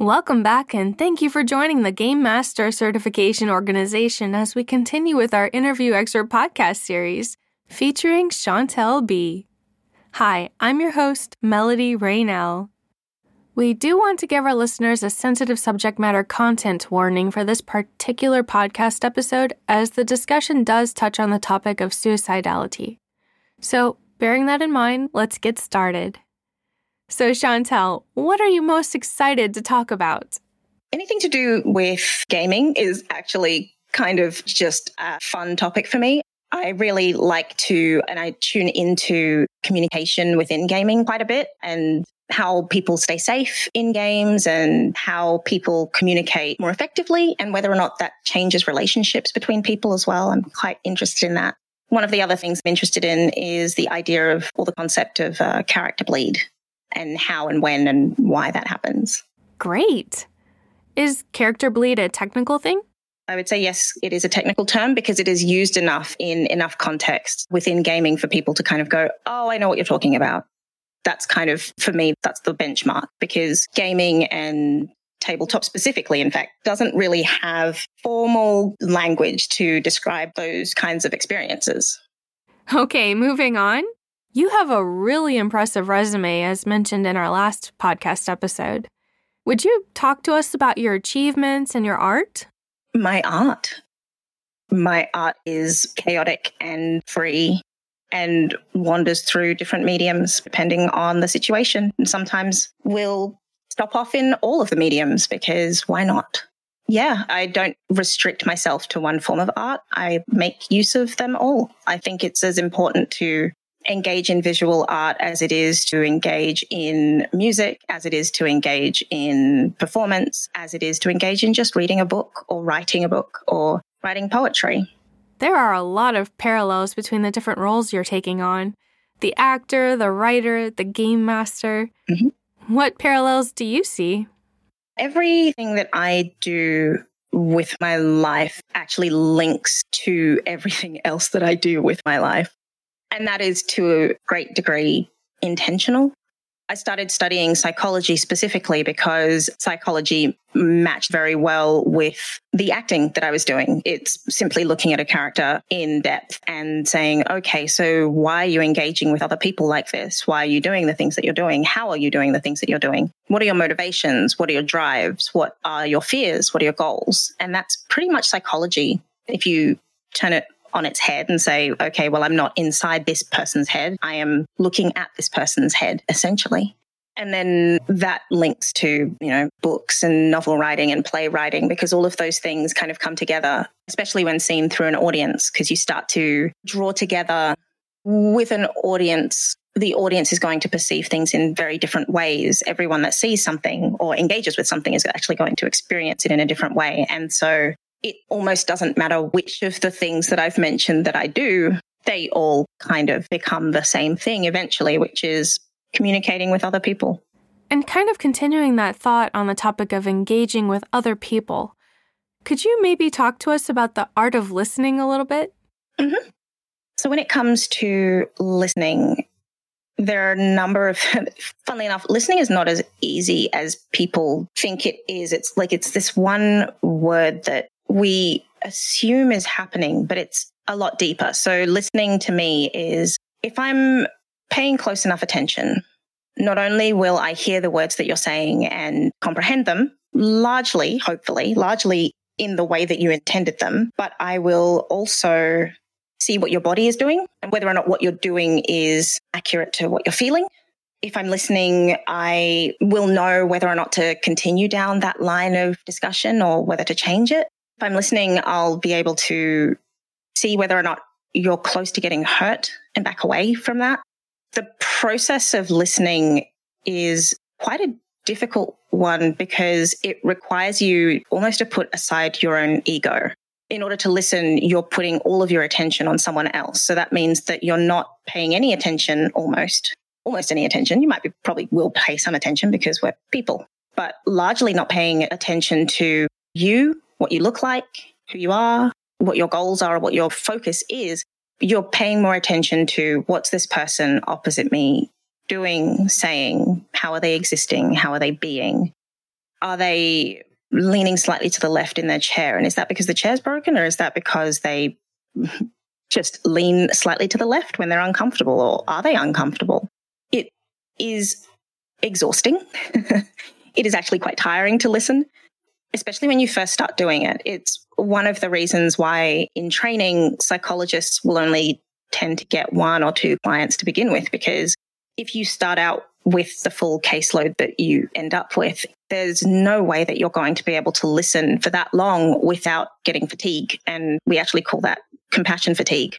Welcome back, and thank you for joining the Game Master Certification Organization as we continue with our interview excerpt podcast series featuring Chantel B. Hi, I'm your host, Melody Raynell. We do want to give our listeners a sensitive subject matter content warning for this particular podcast episode, as the discussion does touch on the topic of suicidality. So, bearing that in mind, let's get started. So, Chantel, what are you most excited to talk about? Anything to do with gaming is actually kind of just a fun topic for me. I really like to, and I tune into communication within gaming quite a bit and how people stay safe in games and how people communicate more effectively and whether or not that changes relationships between people as well. I'm quite interested in that. One of the other things I'm interested in is the idea of or the concept of uh, character bleed and how and when and why that happens. Great. Is character bleed a technical thing? I would say yes, it is a technical term because it is used enough in enough context within gaming for people to kind of go, oh, I know what you're talking about. That's kind of, for me, that's the benchmark because gaming and tabletop specifically, in fact, doesn't really have formal language to describe those kinds of experiences. Okay, moving on. You have a really impressive resume, as mentioned in our last podcast episode. Would you talk to us about your achievements and your art? My art. My art is chaotic and free and wanders through different mediums depending on the situation. And sometimes we'll stop off in all of the mediums because why not? Yeah, I don't restrict myself to one form of art. I make use of them all. I think it's as important to engage in visual art as it is to engage in music, as it is to engage in performance, as it is to engage in just reading a book or writing a book or writing poetry. There are a lot of parallels between the different roles you're taking on the actor, the writer, the game master. Mm-hmm. What parallels do you see? Everything that I do with my life actually links to everything else that I do with my life. And that is to a great degree intentional. I started studying psychology specifically because psychology matched very well with the acting that I was doing. It's simply looking at a character in depth and saying, okay, so why are you engaging with other people like this? Why are you doing the things that you're doing? How are you doing the things that you're doing? What are your motivations? What are your drives? What are your fears? What are your goals? And that's pretty much psychology. If you turn it on its head and say, okay, well, I'm not inside this person's head. I am looking at this person's head, essentially. And then that links to, you know, books and novel writing and playwriting because all of those things kind of come together, especially when seen through an audience, because you start to draw together with an audience. The audience is going to perceive things in very different ways. Everyone that sees something or engages with something is actually going to experience it in a different way. And so it almost doesn't matter which of the things that I've mentioned that I do, they all kind of become the same thing eventually, which is communicating with other people. And kind of continuing that thought on the topic of engaging with other people, could you maybe talk to us about the art of listening a little bit? Mm-hmm. So, when it comes to listening, there are a number of, funnily enough, listening is not as easy as people think it is. It's like it's this one word that we assume is happening, but it's a lot deeper. So listening to me is if I'm paying close enough attention, not only will I hear the words that you're saying and comprehend them, largely, hopefully, largely in the way that you intended them, but I will also see what your body is doing and whether or not what you're doing is accurate to what you're feeling. If I'm listening, I will know whether or not to continue down that line of discussion or whether to change it if I'm listening, I'll be able to see whether or not you're close to getting hurt and back away from that. The process of listening is quite a difficult one because it requires you almost to put aside your own ego. In order to listen, you're putting all of your attention on someone else. So that means that you're not paying any attention almost, almost any attention. You might be probably will pay some attention because we're people, but largely not paying attention to you what you look like, who you are, what your goals are, what your focus is, you're paying more attention to what's this person opposite me doing, saying, how are they existing, how are they being. Are they leaning slightly to the left in their chair? And is that because the chair's broken or is that because they just lean slightly to the left when they're uncomfortable or are they uncomfortable? It is exhausting. it is actually quite tiring to listen, especially when you first start doing it. It's one of the reasons why in training, psychologists will only tend to get one or two clients to begin with, because if you start out with the full caseload that you end up with, there's no way that you're going to be able to listen for that long without getting fatigue. And we actually call that compassion fatigue.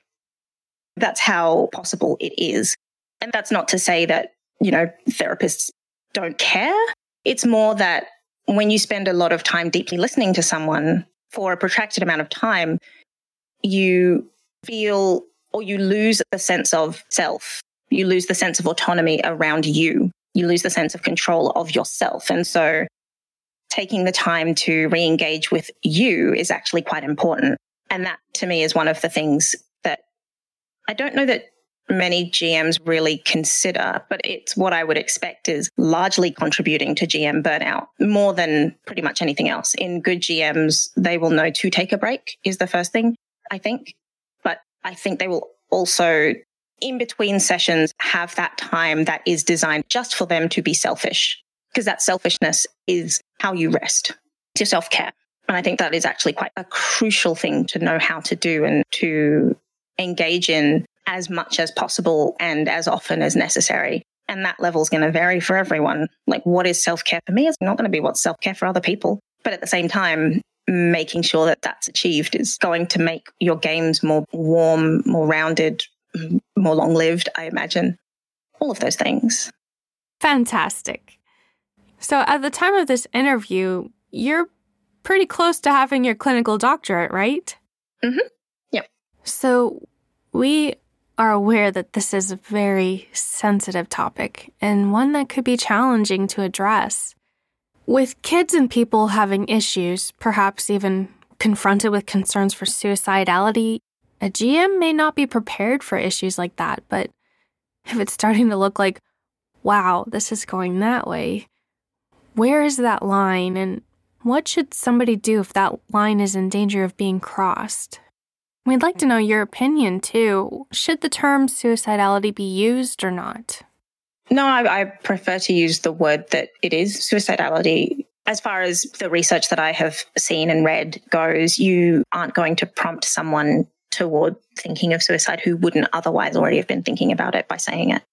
That's how possible it is. And that's not to say that, you know, therapists don't care. It's more that when you spend a lot of time deeply listening to someone for a protracted amount of time, you feel or you lose the sense of self. You lose the sense of autonomy around you. You lose the sense of control of yourself. And so taking the time to re engage with you is actually quite important. And that to me is one of the things that I don't know that many GMs really consider, but it's what I would expect is largely contributing to GM burnout more than pretty much anything else. In good GMs, they will know to take a break is the first thing, I think. But I think they will also, in between sessions, have that time that is designed just for them to be selfish, because that selfishness is how you rest. It's your self care. And I think that is actually quite a crucial thing to know how to do and to engage in as much as possible and as often as necessary. And that level is going to vary for everyone. Like, what is self care for me? is not going to be what's self care for other people. But at the same time, making sure that that's achieved is going to make your games more warm, more rounded, more long lived, I imagine. All of those things. Fantastic. So, at the time of this interview, you're pretty close to having your clinical doctorate, right? Mm hmm. Yep. So, we are aware that this is a very sensitive topic and one that could be challenging to address. With kids and people having issues, perhaps even confronted with concerns for suicidality, a GM may not be prepared for issues like that, but if it's starting to look like, wow, this is going that way, where is that line and what should somebody do if that line is in danger of being crossed? We'd like to know your opinion too. Should the term suicidality be used or not? No, I, I, prefer to use the word that it is suicidality. As far as the research that I have seen and read goes, you aren't going to prompt someone toward thinking of suicide who wouldn't otherwise already have been thinking about it by saying it.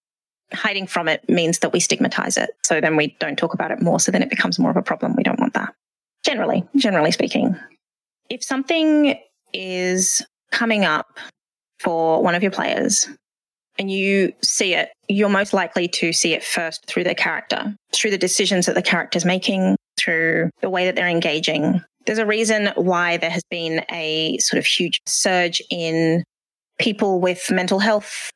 Hiding from it means that we stigmatize it. So then we don't talk about it more. So then it becomes more of a problem. We don't want that. Generally, generally speaking. If something is coming up for one of your players and you see it, you're most likely to see it first through their character, through the decisions that the character's making, through the way that they're engaging. There's a reason why there has been a sort of huge surge in people with mental health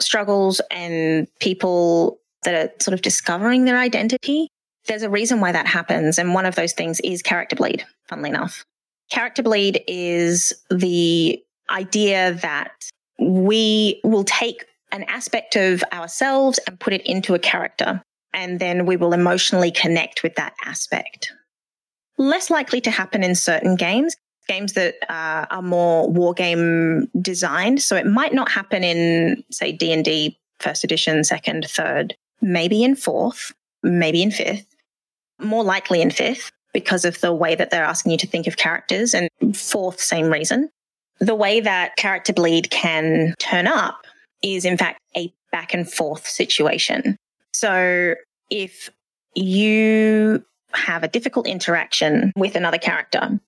struggles and people that are sort of discovering their identity. There's a reason why that happens. And one of those things is character bleed, funnily enough. Character bleed is the idea that we will take an aspect of ourselves and put it into a character, and then we will emotionally connect with that aspect. Less likely to happen in certain games, games that uh, are more war game designed. So it might not happen in, say, D and D first edition, second, third, maybe in fourth, maybe in fifth, more likely in fifth because of the way that they're asking you to think of characters. And fourth, same reason. The way that character bleed can turn up is, in fact, a back and forth situation. So if you have a difficult interaction with another character,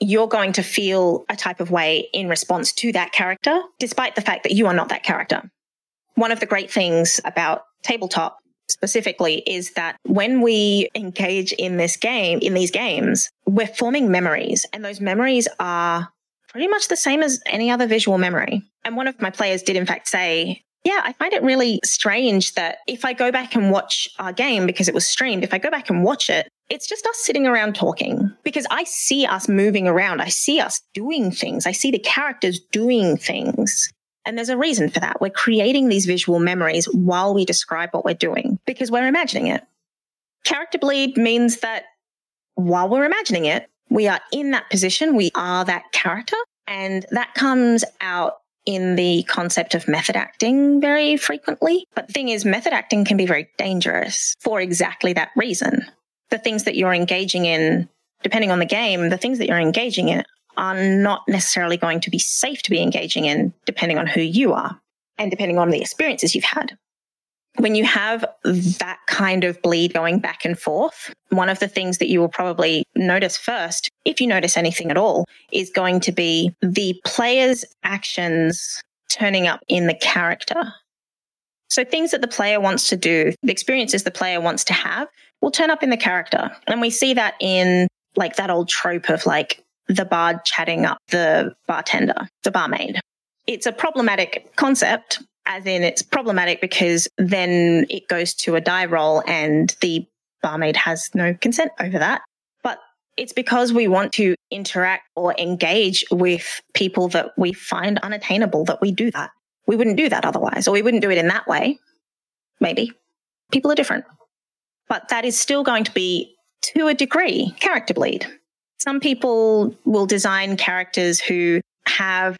you're going to feel a type of way in response to that character, despite the fact that you are not that character. One of the great things about tabletop specifically is that when we engage in this game, in these games, we're forming memories and those memories are pretty much the same as any other visual memory. And one of my players did in fact say, yeah, I find it really strange that if I go back and watch our game because it was streamed, if I go back and watch it, it's just us sitting around talking because I see us moving around. I see us doing things. I see the characters doing things. And there's a reason for that. We're creating these visual memories while we describe what we're doing because we're imagining it. Character bleed means that while we're imagining it, we are in that position. We are that character. And that comes out in the concept of method acting very frequently. But the thing is, method acting can be very dangerous for exactly that reason. The things that you're engaging in, depending on the game, the things that you're engaging in are not necessarily going to be safe to be engaging in, depending on who you are and depending on the experiences you've had when you have that kind of bleed going back and forth, one of the things that you will probably notice first, if you notice anything at all, is going to be the player's actions turning up in the character. So things that the player wants to do, the experiences the player wants to have, will turn up in the character. And we see that in like that old trope of like the bard chatting up the bartender, the barmaid. It's a problematic concept as in it's problematic because then it goes to a die roll and the barmaid has no consent over that. But it's because we want to interact or engage with people that we find unattainable that we do that. We wouldn't do that otherwise, or we wouldn't do it in that way. Maybe. People are different. But that is still going to be, to a degree, character bleed. Some people will design characters who have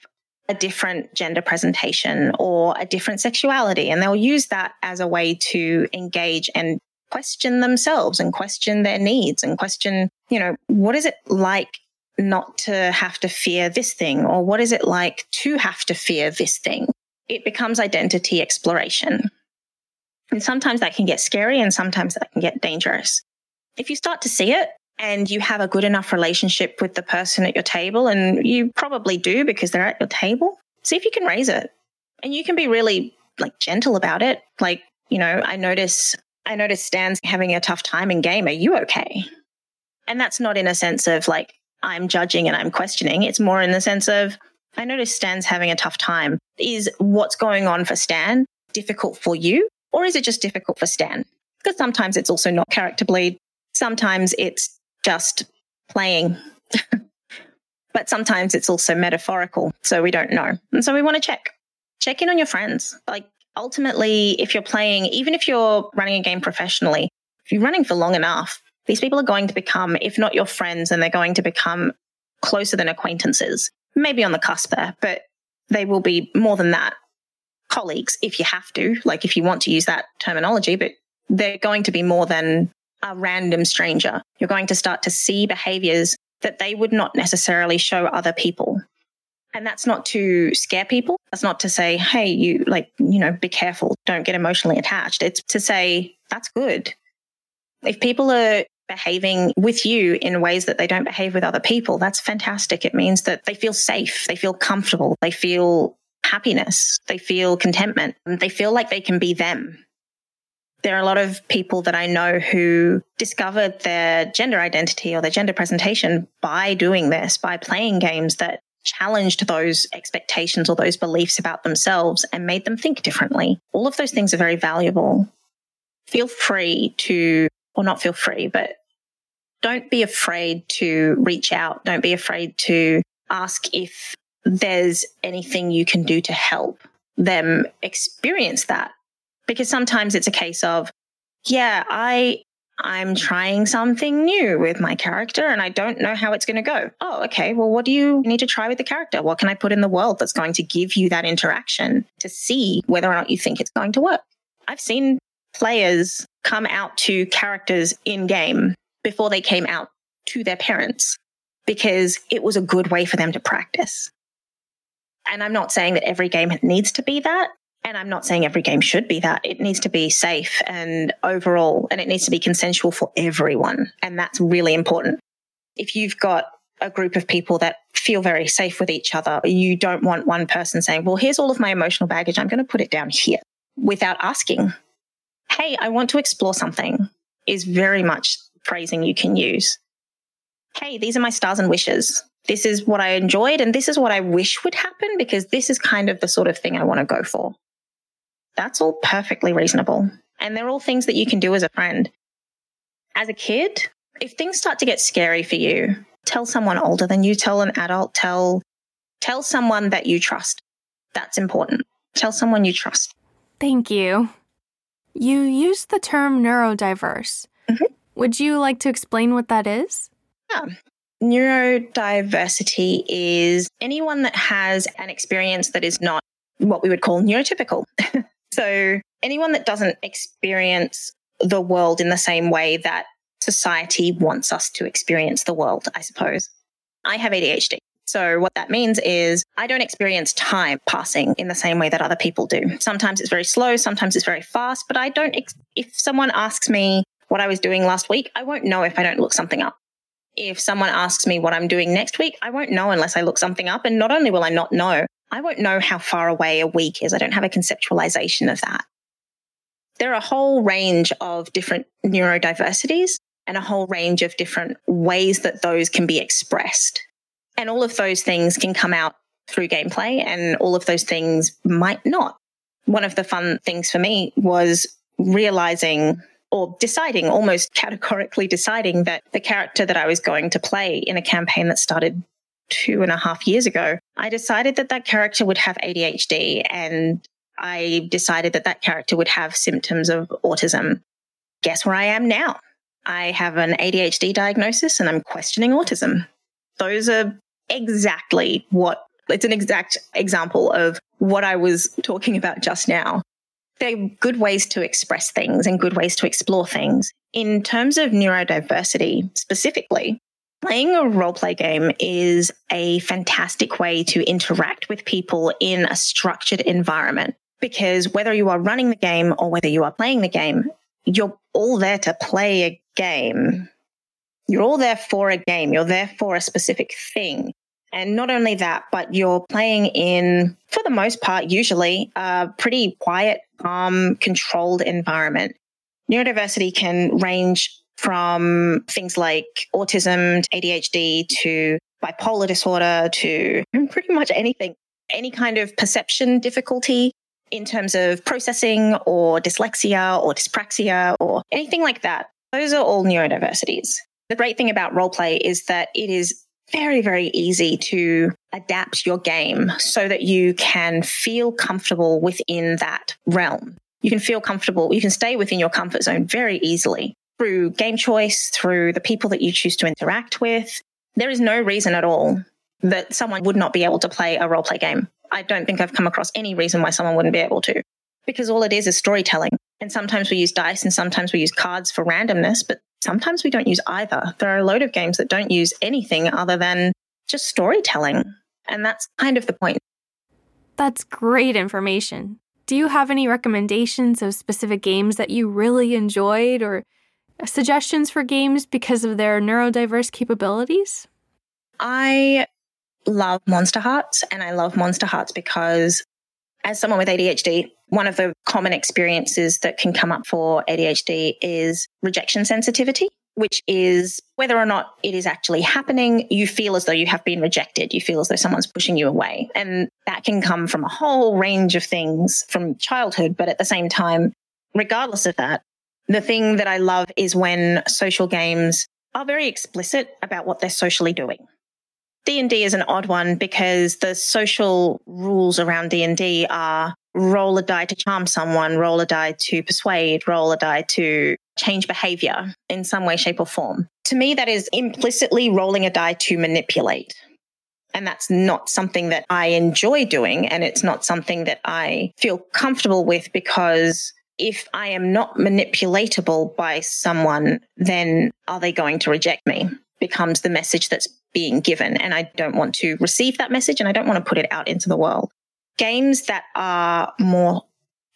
a different gender presentation or a different sexuality. And they'll use that as a way to engage and question themselves and question their needs and question, you know, what is it like not to have to fear this thing? Or what is it like to have to fear this thing? It becomes identity exploration. And sometimes that can get scary and sometimes that can get dangerous. If you start to see it, and you have a good enough relationship with the person at your table, and you probably do because they're at your table, see if you can raise it. And you can be really like gentle about it. Like, you know, I notice I notice Stan's having a tough time in game. Are you okay? And that's not in a sense of like I'm judging and I'm questioning. It's more in the sense of I notice Stan's having a tough time. Is what's going on for Stan difficult for you? Or is it just difficult for Stan? Because sometimes it's also not character bleed. Sometimes it's just playing. but sometimes it's also metaphorical. So we don't know. And so we want to check. Check in on your friends. Like ultimately, if you're playing, even if you're running a game professionally, if you're running for long enough, these people are going to become, if not your friends, and they're going to become closer than acquaintances. Maybe on the cusp there, but they will be more than that. Colleagues, if you have to, like if you want to use that terminology, but they're going to be more than a random stranger. You're going to start to see behaviors that they would not necessarily show other people. And that's not to scare people. That's not to say, hey, you like, you know, be careful, don't get emotionally attached. It's to say, that's good. If people are behaving with you in ways that they don't behave with other people, that's fantastic. It means that they feel safe, they feel comfortable, they feel happiness, they feel contentment, they feel like they can be them there are a lot of people that I know who discovered their gender identity or their gender presentation by doing this, by playing games that challenged those expectations or those beliefs about themselves and made them think differently. All of those things are very valuable. Feel free to, or not feel free, but don't be afraid to reach out. Don't be afraid to ask if there's anything you can do to help them experience that because sometimes it's a case of, yeah, I I'm trying something new with my character and I don't know how it's going to go. Oh, okay. Well, what do you need to try with the character? What can I put in the world that's going to give you that interaction to see whether or not you think it's going to work? I've seen players come out to characters in game before they came out to their parents because it was a good way for them to practice. And I'm not saying that every game needs to be that, and I'm not saying every game should be that. It needs to be safe and overall, and it needs to be consensual for everyone. And that's really important. If you've got a group of people that feel very safe with each other, you don't want one person saying, well, here's all of my emotional baggage. I'm going to put it down here without asking. Hey, I want to explore something is very much phrasing you can use. Hey, these are my stars and wishes. This is what I enjoyed and this is what I wish would happen because this is kind of the sort of thing I want to go for. That's all perfectly reasonable. And they're all things that you can do as a friend. As a kid, if things start to get scary for you, tell someone older than you, tell an adult, tell tell someone that you trust. That's important. Tell someone you trust. Thank you. You used the term neurodiverse. Mm-hmm. Would you like to explain what that is? Yeah. Neurodiversity is anyone that has an experience that is not what we would call neurotypical. so, anyone that doesn't experience the world in the same way that society wants us to experience the world, I suppose. I have ADHD. So, what that means is I don't experience time passing in the same way that other people do. Sometimes it's very slow, sometimes it's very fast, but I don't, ex- if someone asks me what I was doing last week, I won't know if I don't look something up. If someone asks me what I'm doing next week, I won't know unless I look something up. And not only will I not know, I won't know how far away a week is. I don't have a conceptualization of that. There are a whole range of different neurodiversities and a whole range of different ways that those can be expressed. And all of those things can come out through gameplay, and all of those things might not. One of the fun things for me was realizing or deciding, almost categorically deciding that the character that I was going to play in a campaign that started two and a half years ago, I decided that that character would have ADHD and I decided that that character would have symptoms of autism. Guess where I am now? I have an ADHD diagnosis and I'm questioning autism. Those are exactly what it's an exact example of what I was talking about just now. They're good ways to express things and good ways to explore things. In terms of neurodiversity specifically, playing a role play game is a fantastic way to interact with people in a structured environment because whether you are running the game or whether you are playing the game, you're all there to play a game. You're all there for a game. You're there for a specific thing. And not only that, but you're playing in, for the most part, usually a pretty quiet, calm, controlled environment. Neurodiversity can range from things like autism to ADHD to bipolar disorder to pretty much anything, any kind of perception difficulty in terms of processing or dyslexia or dyspraxia or anything like that. Those are all neurodiversities. The great thing about roleplay is that it is very, very easy to adapt your game so that you can feel comfortable within that realm. You can feel comfortable, you can stay within your comfort zone very easily through game choice, through the people that you choose to interact with. There is no reason at all that someone would not be able to play a role play game. I don't think I've come across any reason why someone wouldn't be able to because all it is is storytelling. And sometimes we use dice and sometimes we use cards for randomness, but sometimes we don't use either. There are a load of games that don't use anything other than just storytelling. And that's kind of the point. That's great information. Do you have any recommendations of specific games that you really enjoyed or suggestions for games because of their neurodiverse capabilities? I love Monster Hearts, and I love Monster Hearts because as someone with ADHD, one of the common experiences that can come up for ADHD is rejection sensitivity, which is whether or not it is actually happening, you feel as though you have been rejected. You feel as though someone's pushing you away. And that can come from a whole range of things from childhood. But at the same time, regardless of that, the thing that I love is when social games are very explicit about what they're socially doing. D&D is an odd one because the social rules around D&D are roll a die to charm someone, roll a die to persuade, roll a die to change behavior in some way, shape, or form. To me, that is implicitly rolling a die to manipulate. And that's not something that I enjoy doing. And it's not something that I feel comfortable with because if I am not manipulatable by someone, then are they going to reject me? Becomes the message that's being given. And I don't want to receive that message and I don't want to put it out into the world. Games that are more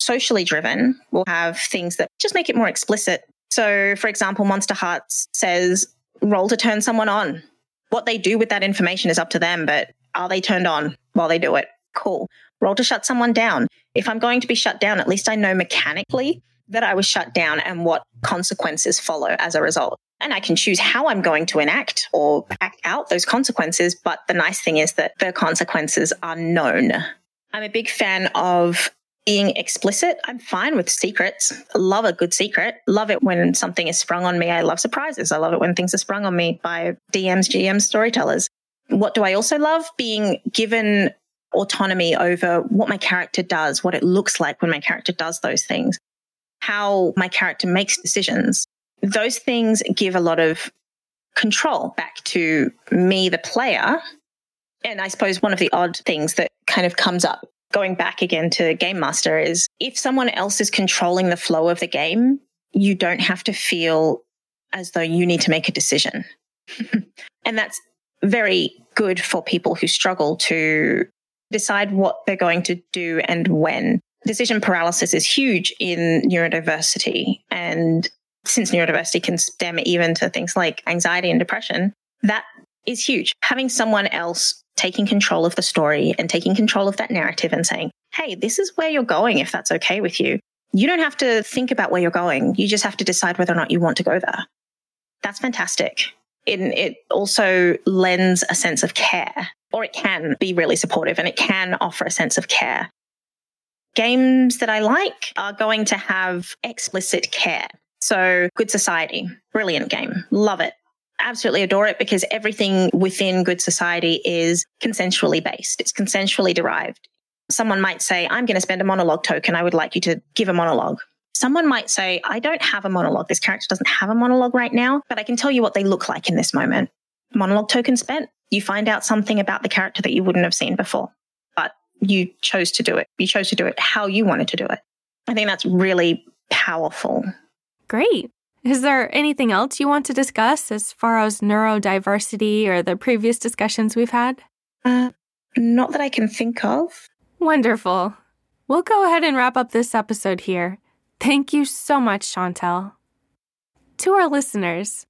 socially driven will have things that just make it more explicit. So, for example, Monster Hearts says roll to turn someone on. What they do with that information is up to them, but are they turned on while they do it? Cool. Roll to shut someone down. If I'm going to be shut down, at least I know mechanically that I was shut down and what consequences follow as a result and I can choose how I'm going to enact or act out those consequences. But the nice thing is that the consequences are known. I'm a big fan of being explicit. I'm fine with secrets. Love a good secret. Love it when something is sprung on me. I love surprises. I love it when things are sprung on me by DMs, GMs, storytellers. What do I also love? Being given autonomy over what my character does, what it looks like when my character does those things, how my character makes decisions those things give a lot of control back to me, the player. And I suppose one of the odd things that kind of comes up going back again to Game Master is if someone else is controlling the flow of the game, you don't have to feel as though you need to make a decision. and that's very good for people who struggle to decide what they're going to do and when. Decision paralysis is huge in neurodiversity. And since neurodiversity can stem even to things like anxiety and depression, that is huge. Having someone else taking control of the story and taking control of that narrative and saying, hey, this is where you're going if that's okay with you. You don't have to think about where you're going. You just have to decide whether or not you want to go there. That's fantastic. It, it also lends a sense of care, or it can be really supportive and it can offer a sense of care. Games that I like are going to have explicit care. So, Good Society, brilliant game. Love it absolutely adore it because everything within Good Society is consensually based. It's consensually derived. Someone might say, I'm going to spend a monologue token. I would like you to give a monologue. Someone might say, I don't have a monologue. This character doesn't have a monologue right now, but I can tell you what they look like in this moment. Monologue token spent. You find out something about the character that you wouldn't have seen before, but you chose to do it. You chose to do it how you wanted to do it. I think that's really powerful. Great. Is there anything else you want to discuss as far as neurodiversity or the previous discussions we've had? Uh, not that I can think of. Wonderful. We'll go ahead and wrap up this episode here. Thank you so much, Chantel. To our listeners,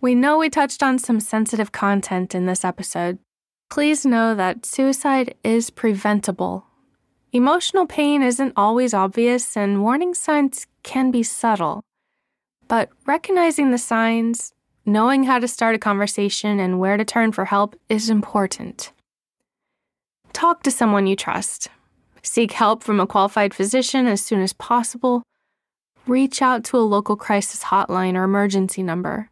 we know we touched on some sensitive content in this episode. Please know that suicide is preventable. Emotional pain isn't always obvious, and warning signs can be subtle. But recognizing the signs, knowing how to start a conversation, and where to turn for help is important. Talk to someone you trust. Seek help from a qualified physician as soon as possible. Reach out to a local crisis hotline or emergency number.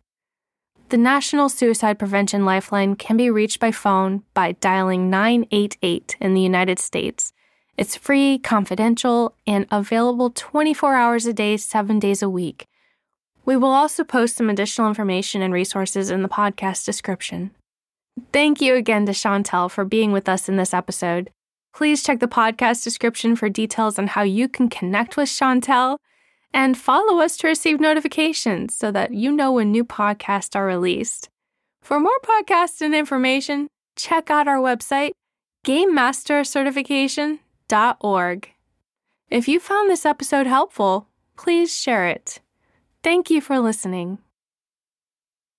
The National Suicide Prevention Lifeline can be reached by phone by dialing 988 in the United States. It's free, confidential, and available 24 hours a day, 7 days a week. We will also post some additional information and resources in the podcast description. Thank you again to Chantel for being with us in this episode. Please check the podcast description for details on how you can connect with Chantel and follow us to receive notifications so that you know when new podcasts are released. For more podcasts and information, check out our website, GameMasterCertification.org. If you found this episode helpful, please share it. Thank you for listening.